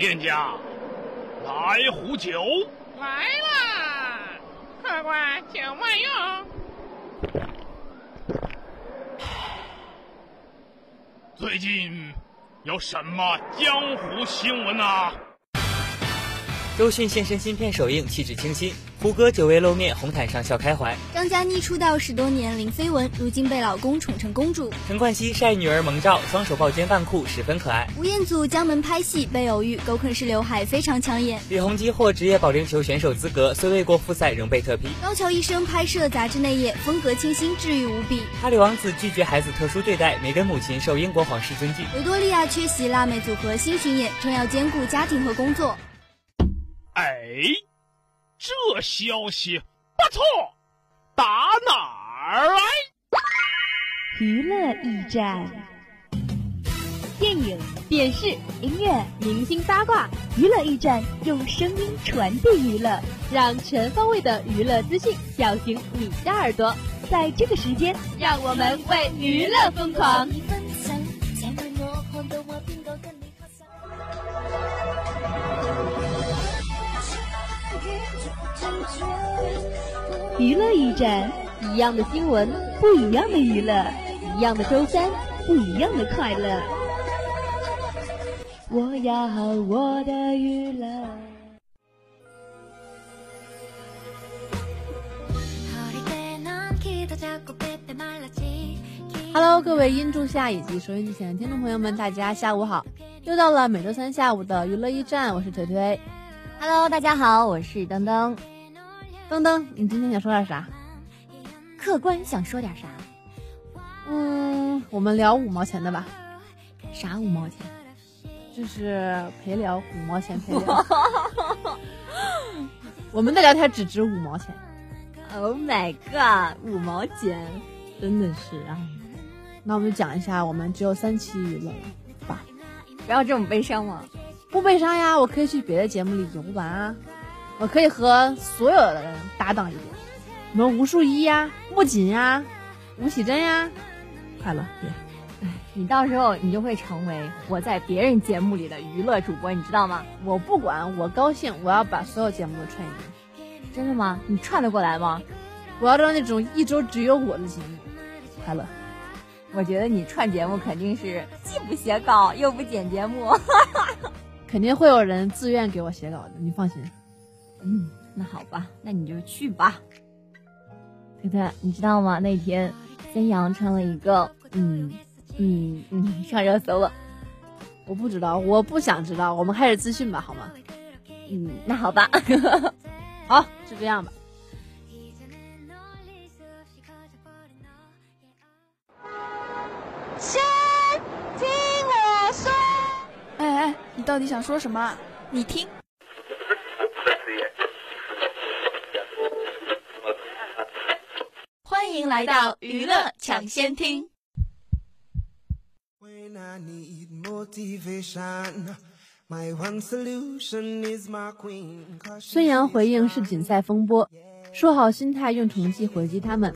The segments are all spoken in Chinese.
店家，来壶酒。来啦，客官请慢用。最近有什么江湖新闻啊？周迅现身新片首映，气质清新。胡歌久未露面，红毯上笑开怀。张嘉倪出道十多年零绯闻，如今被老公宠成公主。陈冠希晒女儿萌照，双手抱肩扮酷，十分可爱。吴彦祖江门拍戏被偶遇，狗啃式刘海非常抢眼。李弘基获职业保龄球选手资格，虽未过复赛，仍被特批。高桥医生拍摄杂志内页，风格清新，治愈无比。哈里王子拒绝孩子特殊对待，梅根母亲受英国皇室尊敬。维多利亚缺席辣妹组合新巡演，称要兼顾家庭和工作。哎，这消息不错，打哪儿来？娱乐驿站，电影、电视、音乐、明星八卦，娱乐驿站用声音传递娱乐，让全方位的娱乐资讯叫醒你的耳朵。在这个时间，让我们为娱乐疯狂。娱乐驿站，一样的新闻，不一样的娱乐，一样的周三，不一样的快乐。我要我的娱乐。Hello，各位音柱下以及收音机前的听众朋友们，大家下午好！又到了每周三下午的娱乐驿站，我是腿腿。Hello，大家好，我是噔噔。噔噔，你今天想说点啥？客官想说点啥？嗯，我们聊五毛钱的吧。啥五毛钱？就是陪聊五毛钱陪聊。我们的聊天只值五毛钱。Oh my god，五毛钱，真的是啊。那我们就讲一下，我们只有三期娱乐吧。不要这么悲伤嘛。不悲伤呀，我可以去别的节目里游玩啊。我可以和所有的人搭档一点，什么吴树一呀、木槿呀、吴启珍呀，快乐。你到时候你就会成为我在别人节目里的娱乐主播，你知道吗？我不管，我高兴，我要把所有节目都串一遍。真的吗？你串得过来吗？我要让那种一周只有我的节目，快乐。我觉得你串节目肯定是既不写稿又不剪节目，肯定会有人自愿给我写稿的，你放心。嗯，那好吧，那你就去吧。对对，你知道吗？那天森阳穿了一个，嗯嗯嗯，上热搜了。我不知道，我不想知道。我们开始资讯吧，好吗？嗯，那好吧。好，就这样吧。先听我说。哎哎，你到底想说什么？你听。迎来到娱乐抢先听。孙杨回应世锦赛风波，说好心态用成绩回击他们。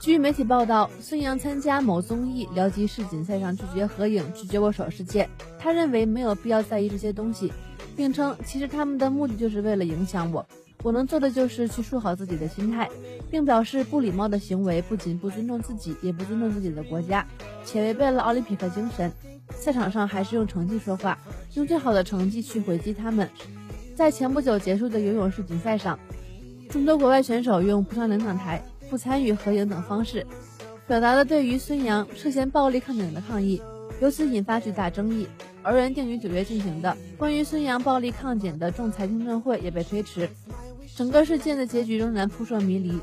据媒体报道，孙杨参加某综艺聊及世锦赛上拒绝合影、拒绝握手事件，他认为没有必要在意这些东西，并称其实他们的目的就是为了影响我。我能做的就是去树好自己的心态，并表示不礼貌的行为不仅不尊重自己，也不尊重自己的国家，且违背了奥林匹克精神。赛场上还是用成绩说话，用最好的成绩去回击他们。在前不久结束的游泳世锦赛上，众多国外选手用不上领奖台、不参与合影等方式，表达了对于孙杨涉嫌暴力抗检的抗议，由此引发巨大争议。而原定于九月进行的关于孙杨暴力抗检的仲裁听证会也被推迟。整个事件的结局仍然扑朔迷离。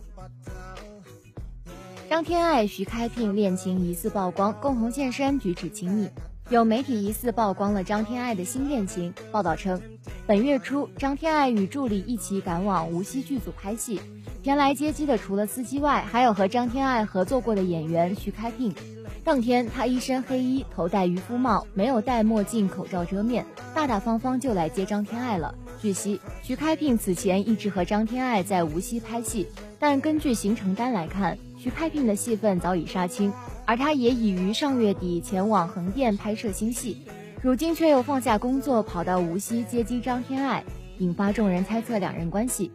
张天爱、徐开闢恋情疑似曝光，共同现身，举止亲密。有媒体疑似曝光了张天爱的新恋情。报道称，本月初，张天爱与助理一起赶往无锡剧组拍戏，前来接机的除了司机外，还有和张天爱合作过的演员徐开闢。当天，他一身黑衣，头戴渔夫帽，没有戴墨镜，口罩遮面，大大方方就来接张天爱了。据悉，徐开闢此前一直和张天爱在无锡拍戏，但根据行程单来看，徐开闢的戏份早已杀青，而他也已于上月底前往横店拍摄新戏。如今却又放下工作跑到无锡接机张天爱，引发众人猜测两人关系。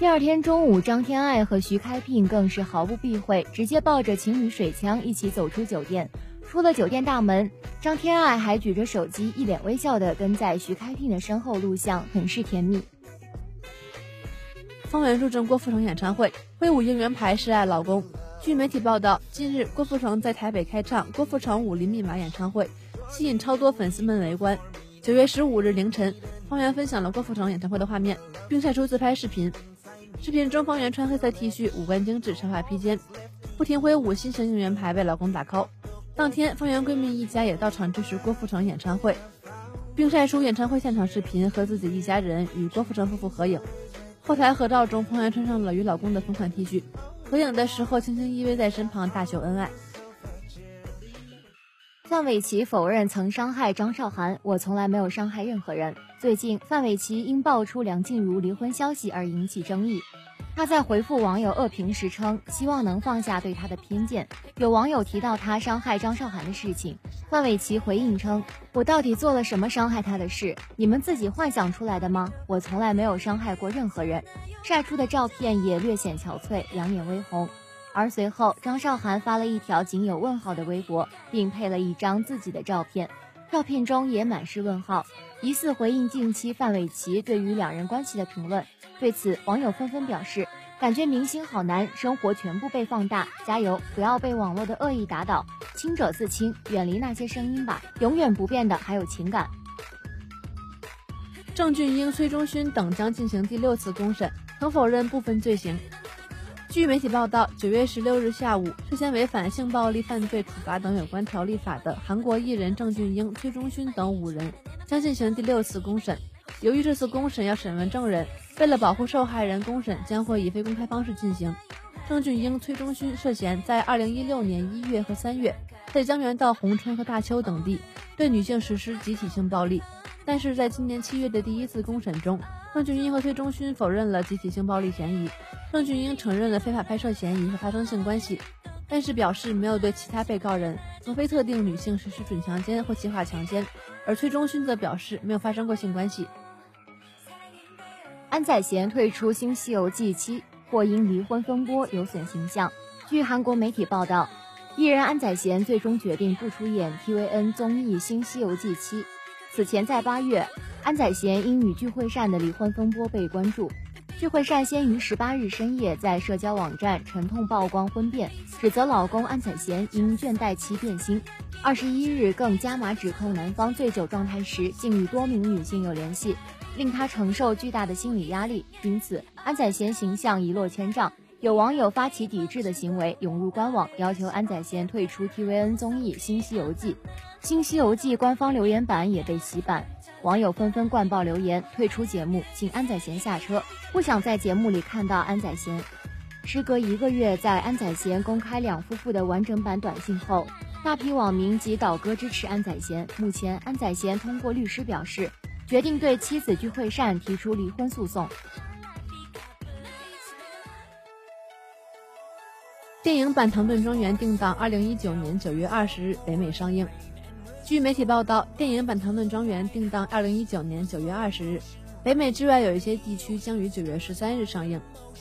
第二天中午，张天爱和徐开闢更是毫不避讳，直接抱着情侣水枪一起走出酒店。出了酒店大门，张天爱还举着手机，一脸微笑的跟在徐开闢的身后录像，很是甜蜜。方圆入阵郭富城演唱会，挥舞应援牌示爱老公。据媒体报道，近日郭富城在台北开唱《郭富城武林密码》演唱会，吸引超多粉丝们围观。九月十五日凌晨，方圆分享了郭富城演唱会的画面，并晒出自拍视频。视频中，方圆穿黑色 T 恤，五官精致，长发披肩，不停挥舞新型应援牌为老公打 call。当天，方圆闺蜜一家也到场支持郭富城演唱会，并晒出演唱会现场视频和自己一家人与郭富城夫妇合影。后台合照中，方圆穿上了与老公的同款 T 恤，合影的时候轻轻依偎在身旁，大秀恩爱。范玮琪否认曾伤害张韶涵，我从来没有伤害任何人。最近，范玮琪因爆出梁静茹离婚消息而引起争议。他在回复网友恶评时称，希望能放下对她的偏见。有网友提到他伤害张韶涵的事情，范玮琪回应称：“我到底做了什么伤害她的事？你们自己幻想出来的吗？我从来没有伤害过任何人。”晒出的照片也略显憔悴，两眼微红。而随后，张韶涵发了一条仅有问号的微博，并配了一张自己的照片，照片中也满是问号。疑似回应近期范玮琪对于两人关系的评论，对此网友纷纷表示，感觉明星好难，生活全部被放大，加油，不要被网络的恶意打倒，清者自清，远离那些声音吧，永远不变的还有情感。郑俊英、崔中勋等将进行第六次公审，曾否认部分罪行。据媒体报道，九月十六日下午，涉嫌违反性暴力犯罪处罚等有关条例法的韩国艺人郑俊英、崔中勋等五人。将进行第六次公审。由于这次公审要审问证人，为了保护受害人，公审将会以非公开方式进行。郑俊英、崔中勋涉嫌在二零一六年一月和三月，在江原道洪川和大邱等地对女性实施集体性暴力。但是在今年七月的第一次公审中，郑俊英和崔中勋否认了集体性暴力嫌疑。郑俊英承认了非法拍摄嫌疑和发生性关系，但是表示没有对其他被告人曾非特定女性实施准强奸或计划强奸。而崔中勋则表示没有发生过性关系。安宰贤退出《新西游记七》，或因离婚风波有损形象。据韩国媒体报道，艺人安宰贤最终决定不出演 TVN 综艺《新西游记七》。此前在八月，安宰贤因与具惠善的离婚风波被关注。具惠善先于十八日深夜在社交网站沉痛曝光婚变，指责老公安宰贤因倦怠期变心。二十一日更加码指控男方醉酒状态时竟与多名女性有联系，令他承受巨大的心理压力，因此安宰贤形象一落千丈。有网友发起抵制的行为，涌入官网，要求安宰贤退出 TVN 综艺《新西游记》。《新西游记》官方留言板也被洗版，网友纷纷灌爆留言，退出节目，请安宰贤下车，不想在节目里看到安宰贤。时隔一个月，在安宰贤公开两夫妇的完整版短信后。大批网民及导哥支持安宰贤。目前，安宰贤通过律师表示，决定对妻子具惠善提出离婚诉讼。电影版《唐顿庄园》定档二零一九年九月二十日北美上映。据媒体报道，电影版《唐顿庄园》定档二零一九年九月二十日，北美之外有一些地区将于九月十三日上映。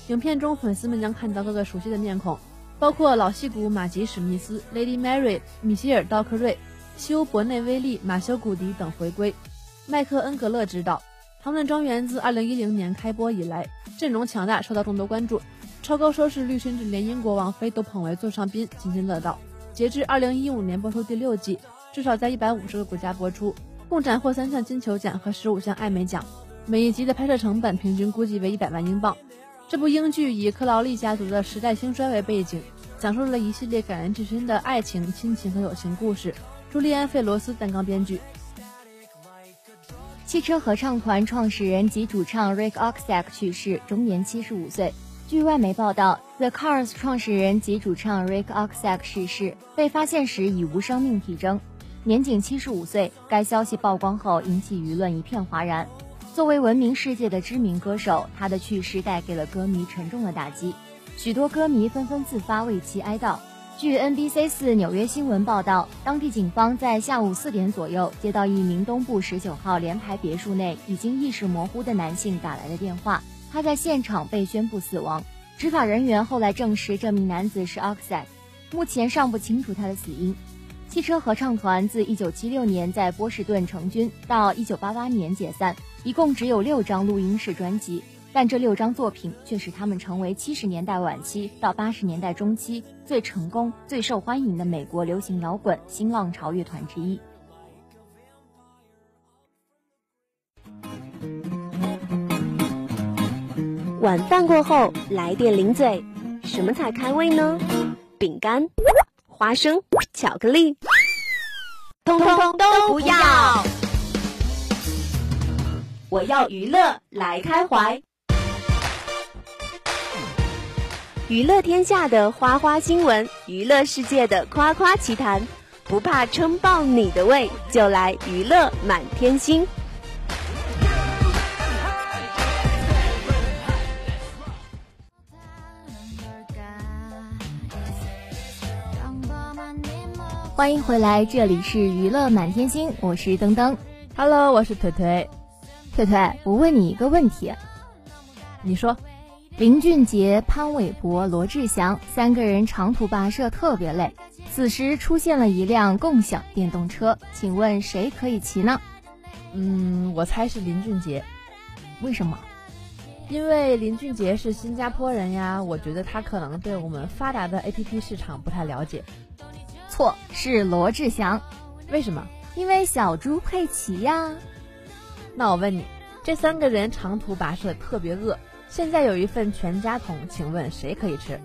影片中，粉丝们将看到各个熟悉的面孔。包括老戏骨马吉·史密斯、Lady Mary、米歇尔·道克瑞、西欧·博内威利、马修·古迪等回归。麦克恩格勒执导。《唐顿庄园》自2010年开播以来，阵容强大，受到众多关注。超高收视率甚至连英国王妃都捧为座上宾，津津乐道。截至2015年播出第六季，至少在150个国家播出，共斩获三项金球奖和15项艾美奖。每一集的拍摄成本平均估计为100万英镑。这部英剧以克劳利家族的时代兴衰为背景，讲述了一系列感人至深的爱情、亲情和友情故事。朱利安·费罗斯担纲编剧。汽车合唱团创始人及主唱 Rick Ocasek 去世，终年七十五岁。据外媒报道，The Cars 创始人及主唱 Rick o x a k 逝世，被发现时已无生命体征，年仅七十五岁。该消息曝光后，引起舆论一片哗然。作为闻名世界的知名歌手，他的去世带给了歌迷沉重的打击，许多歌迷纷纷自发为其哀悼。据 NBC 四纽约新闻报道，当地警方在下午四点左右接到一名东部十九号联排别墅内已经意识模糊的男性打来的电话，他在现场被宣布死亡。执法人员后来证实，这名男子是 Oxide，目前尚不清楚他的死因。汽车合唱团自1976年在波士顿成军，到1988年解散，一共只有六张录音室专辑。但这六张作品却使他们成为七十年代晚期到八十年代中期最成功、最受欢迎的美国流行摇滚新浪潮乐团之一。晚饭过后来点零嘴，什么才开胃呢？饼干、花生、巧克力，通通都不要！我要娱乐来开怀。娱乐天下的花花新闻，娱乐世界的夸夸奇谈，不怕撑爆你的胃，就来娱乐满天星。欢迎回来，这里是娱乐满天星，我是噔噔，Hello，我是腿腿，腿腿，我问你一个问题，你说。林俊杰、潘玮柏、罗志祥三个人长途跋涉特别累，此时出现了一辆共享电动车，请问谁可以骑呢？嗯，我猜是林俊杰。为什么？因为林俊杰是新加坡人呀，我觉得他可能对我们发达的 APP 市场不太了解。错，是罗志祥。为什么？因为小猪佩奇呀。那我问你，这三个人长途跋涉特别饿。现在有一份全家桶，请问谁可以吃？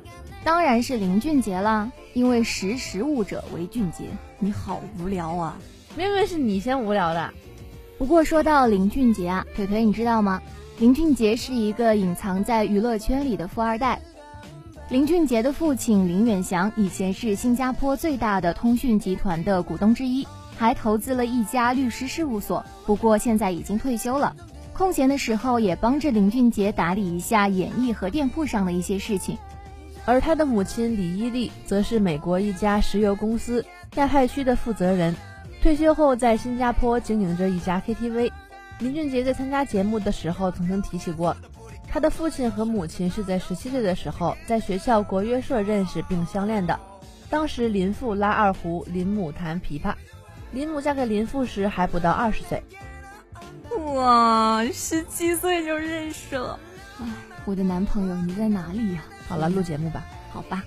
当然是林俊杰了，因为识时务者为俊杰。你好无聊啊！明明是你先无聊的。不过说到林俊杰啊，腿腿你知道吗？林俊杰是一个隐藏在娱乐圈里的富二代。林俊杰的父亲林远祥以前是新加坡最大的通讯集团的股东之一，还投资了一家律师事务所，不过现在已经退休了。空闲的时候也帮着林俊杰打理一下演艺和店铺上的一些事情，而他的母亲李伊利则是美国一家石油公司亚太区的负责人，退休后在新加坡经营着一家 KTV。林俊杰在参加节目的时候曾经提起过，他的父亲和母亲是在十七岁的时候在学校国乐社认识并相恋的，当时林父拉二胡，林母弹琵琶，林母嫁给林父时还不到二十岁。哇，十七岁就认识了，哎，我的男朋友你在哪里呀？好了，录节目吧。好吧。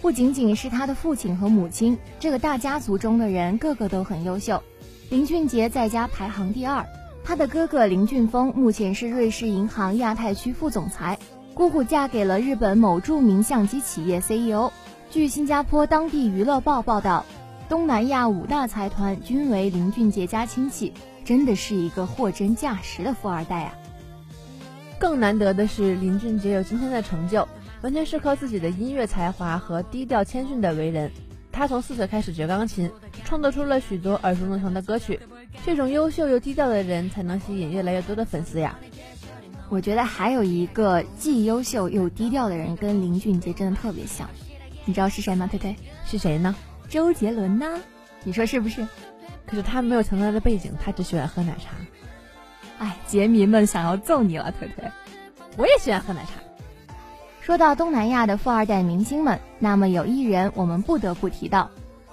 不仅仅是他的父亲和母亲，这个大家族中的人个个都很优秀。林俊杰在家排行第二，他的哥哥林俊峰目前是瑞士银行亚太区副总裁，姑姑嫁给了日本某著名相机企业 CEO。据新加坡当地娱乐报报道，东南亚五大财团均为林俊杰家亲戚。真的是一个货真价实的富二代啊！更难得的是，林俊杰有今天的成就，完全是靠自己的音乐才华和低调谦逊的为人。他从四岁开始学钢琴，创作出了许多耳熟能详的歌曲。这种优秀又低调的人，才能吸引越来越多的粉丝呀！我觉得还有一个既优秀又低调的人，跟林俊杰真的特别像。你知道是谁吗？推推是谁呢？周杰伦呢？你说是不是？可是他没有强大的背景，他只喜欢喝奶茶。哎，杰迷们想要揍你了，推推。我也喜欢喝奶茶。说到东南亚的富二代明星们，那么有一人我们不得不提到。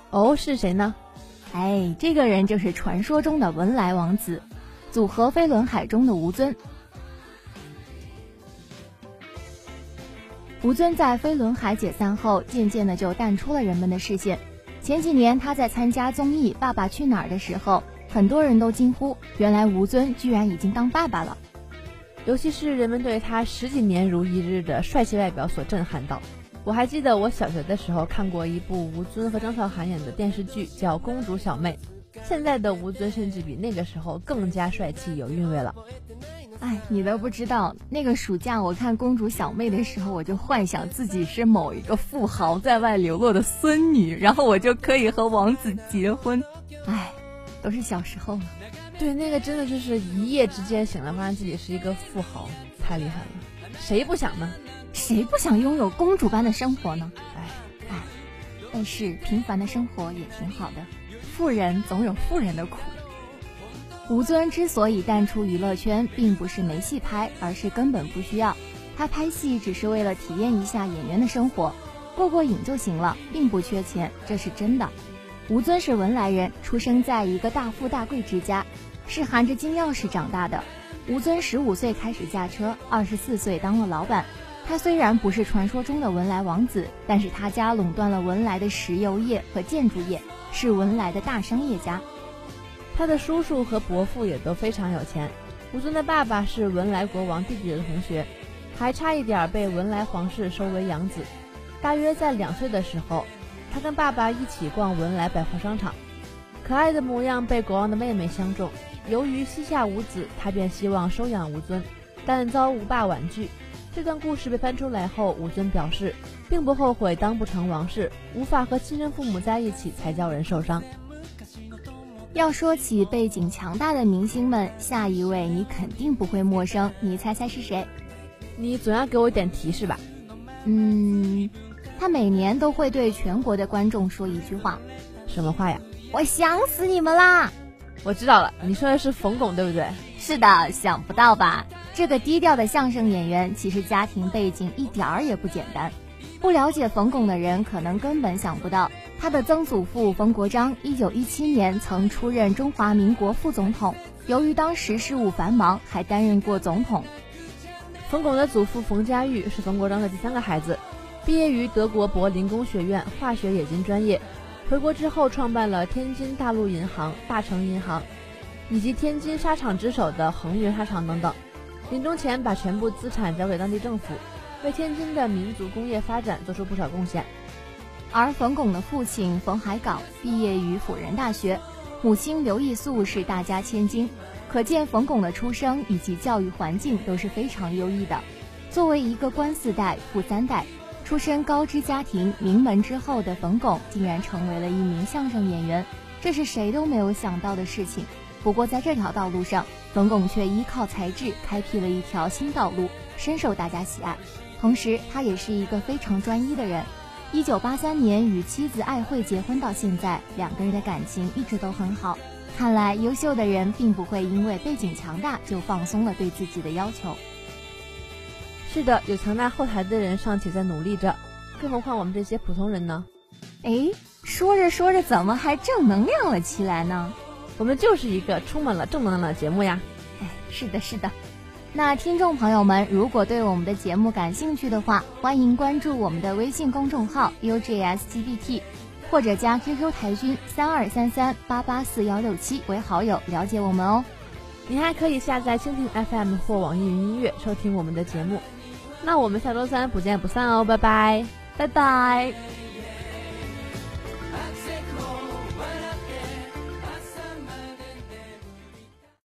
哦，是谁呢？哎，这个人就是传说中的文莱王子，组合飞轮海中的吴尊。吴尊在飞轮海解散后，渐渐的就淡出了人们的视线。前几年他在参加综艺《爸爸去哪儿》的时候，很多人都惊呼：原来吴尊居然已经当爸爸了。尤其是人们对他十几年如一日的帅气外表所震撼到。我还记得我小学的时候看过一部吴尊和张韶涵演的电视剧，叫《公主小妹》。现在的吴尊甚至比那个时候更加帅气有韵味了。哎，你都不知道，那个暑假我看《公主小妹》的时候，我就幻想自己是某一个富豪在外流落的孙女，然后我就可以和王子结婚。哎，都是小时候了。对，那个真的就是一夜之间醒来，发现自己是一个富豪，太厉害了。谁不想呢？谁不想拥有公主般的生活呢？哎哎，但是平凡的生活也挺好的。富人总有富人的苦。吴尊之所以淡出娱乐圈，并不是没戏拍，而是根本不需要。他拍戏只是为了体验一下演员的生活，过过瘾就行了，并不缺钱，这是真的。吴尊是文莱人，出生在一个大富大贵之家，是含着金钥匙长大的。吴尊十五岁开始驾车，二十四岁当了老板。他虽然不是传说中的文莱王子，但是他家垄断了文莱的石油业和建筑业，是文莱的大商业家。他的叔叔和伯父也都非常有钱。吴尊的爸爸是文莱国王弟弟的同学，还差一点被文莱皇室收为养子。大约在两岁的时候，他跟爸爸一起逛文莱百货商场，可爱的模样被国王的妹妹相中。由于膝下无子，他便希望收养吴尊，但遭吴爸婉拒。这段故事被翻出来后，武尊表示并不后悔当不成王室，无法和亲生父母在一起才叫人受伤。要说起背景强大的明星们，下一位你肯定不会陌生，你猜猜是谁？你总要给我一点提示吧？嗯，他每年都会对全国的观众说一句话，什么话呀？我想死你们啦！我知道了，你说的是冯巩对不对？是的，想不到吧？这个低调的相声演员，其实家庭背景一点儿也不简单。不了解冯巩的人，可能根本想不到，他的曾祖父冯国璋，一九一七年曾出任中华民国副总统。由于当时事务繁忙，还担任过总统。冯巩的祖父冯家玉是冯国璋的第三个孩子，毕业于德国柏林工学院化学冶金专业。回国之后，创办了天津大陆银行、大成银行，以及天津沙场之首的恒源沙场等等。临终前，把全部资产交给当地政府，为天津的民族工业发展做出不少贡献。而冯巩的父亲冯海港毕业于辅仁大学，母亲刘艺素是大家千金，可见冯巩的出生以及教育环境都是非常优异的。作为一个官四代、富三代。出身高知家庭名门之后的冯巩，竟然成为了一名相声演员，这是谁都没有想到的事情。不过在这条道路上，冯巩却依靠才智开辟了一条新道路，深受大家喜爱。同时，他也是一个非常专一的人。一九八三年与妻子艾慧结婚到现在，两个人的感情一直都很好。看来，优秀的人并不会因为背景强大就放松了对自己的要求。是的，有强大后台的人尚且在努力着，更何况我们这些普通人呢？哎，说着说着，怎么还正能量了起来呢？我们就是一个充满了正能量的节目呀！哎，是的，是的。那听众朋友们，如果对我们的节目感兴趣的话，欢迎关注我们的微信公众号 UJSGBT，或者加 QQ 台军三二三三八八四幺六七为好友，了解我们哦。你还可以下载蜻蜓 FM 或网易云音乐收听我们的节目。那我们下周三不见不散哦，拜拜，拜拜。